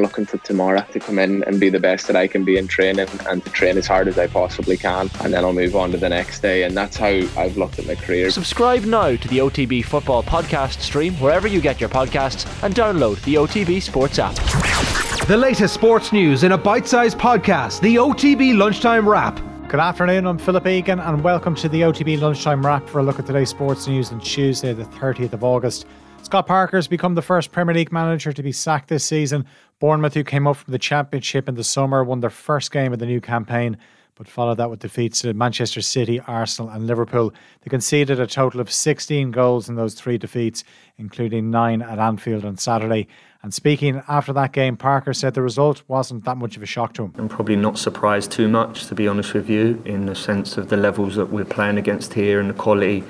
looking to tomorrow to come in and be the best that I can be in training and to train as hard as I possibly can. And then I'll move on to the next day. And that's how I've looked at my career. Subscribe now to the OTB Football Podcast stream wherever you get your podcasts and download the OTB Sports app. The latest sports news in a bite sized podcast, the OTB Lunchtime Wrap. Good afternoon, I'm Philip Egan, and welcome to the OTB Lunchtime Wrap for a look at today's sports news on Tuesday, the 30th of August. Scott Parker has become the first Premier League manager to be sacked this season. Bournemouth, who came up from the Championship in the summer, won their first game of the new campaign, but followed that with defeats to Manchester City, Arsenal, and Liverpool. They conceded a total of 16 goals in those three defeats, including nine at Anfield on Saturday. And speaking after that game, Parker said the result wasn't that much of a shock to him. I'm probably not surprised too much, to be honest with you, in the sense of the levels that we're playing against here and the quality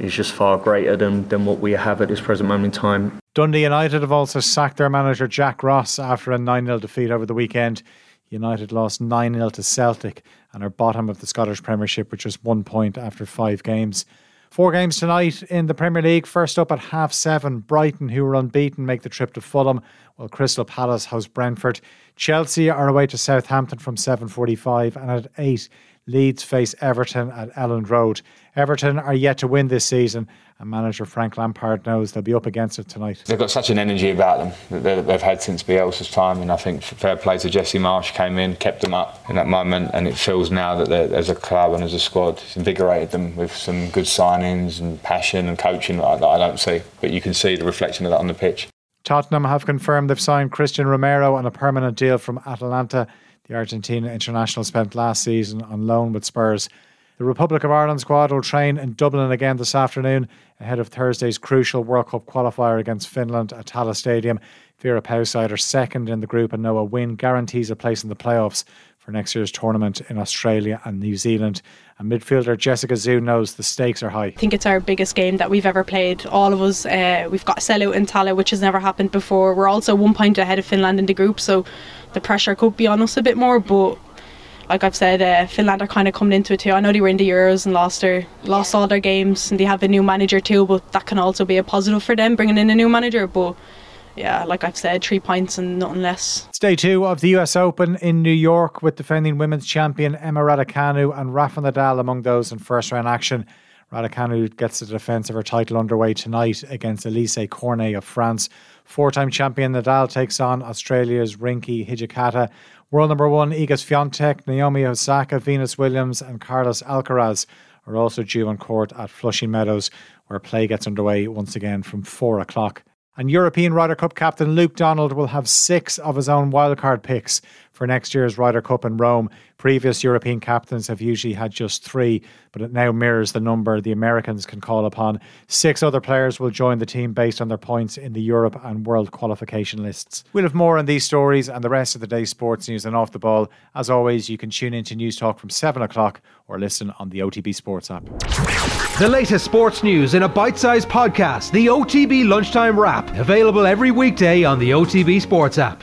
is just far greater than, than what we have at this present moment in time. Dundee United have also sacked their manager Jack Ross after a 9 0 defeat over the weekend. United lost 9 0 to Celtic and are bottom of the Scottish Premiership, which was one point after five games. Four games tonight in the Premier League. First up at half seven, Brighton, who were unbeaten, make the trip to Fulham, while Crystal Palace host Brentford. Chelsea are away to Southampton from 7.45 and at 8, Leeds face Everton at Elland Road. Everton are yet to win this season, and manager Frank Lampard knows they'll be up against it tonight. They've got such an energy about them that they've had since Bielsa's time, and I think fair play to Jesse Marsch came in, kept them up in that moment, and it feels now that as a club and as a squad, it's invigorated them with some good signings and passion and coaching that I don't see, but you can see the reflection of that on the pitch. Tottenham have confirmed they've signed Cristian Romero on a permanent deal from Atalanta. The Argentina international spent last season on loan with Spurs. The Republic of Ireland squad will train in Dublin again this afternoon ahead of Thursday's crucial World Cup qualifier against Finland at Tallaght Stadium. Vera Pauw's side are second in the group and know a win guarantees a place in the playoffs for next year's tournament in Australia and New Zealand. And midfielder Jessica Ziu knows the stakes are high. I think it's our biggest game that we've ever played. All of us, uh, we've got a sellout in Tallaght, which has never happened before. We're also one point ahead of Finland in the group, so the pressure could be on us a bit more. But like I've said, uh, Finland are kind of coming into it too. I know they were in the Euros and lost their lost all their games, and they have a new manager too. But that can also be a positive for them bringing in a new manager. But yeah, like I've said, three points and nothing less. It's day two of the US Open in New York with defending women's champion Emma Raducanu and Rafa Nadal among those in first round action. Raducanu gets the defence of her title underway tonight against Alizé Cornet of France. Four time champion Nadal takes on Australia's Rinky Hijikata. World number one Iga Swiatek, Naomi Osaka, Venus Williams, and Carlos Alcaraz are also due on court at Flushing Meadows, where play gets underway once again from four o'clock. And European Ryder Cup captain Luke Donald will have six of his own wildcard picks for next year's Ryder Cup in Rome. Previous European captains have usually had just three, but it now mirrors the number the Americans can call upon. Six other players will join the team based on their points in the Europe and World qualification lists. We'll have more on these stories and the rest of the day's sports news and off the ball. As always, you can tune into Newstalk from 7 o'clock or listen on the OTB Sports app. The latest sports news in a bite sized podcast, the OTB Lunchtime Wrap, available every weekday on the OTB Sports app.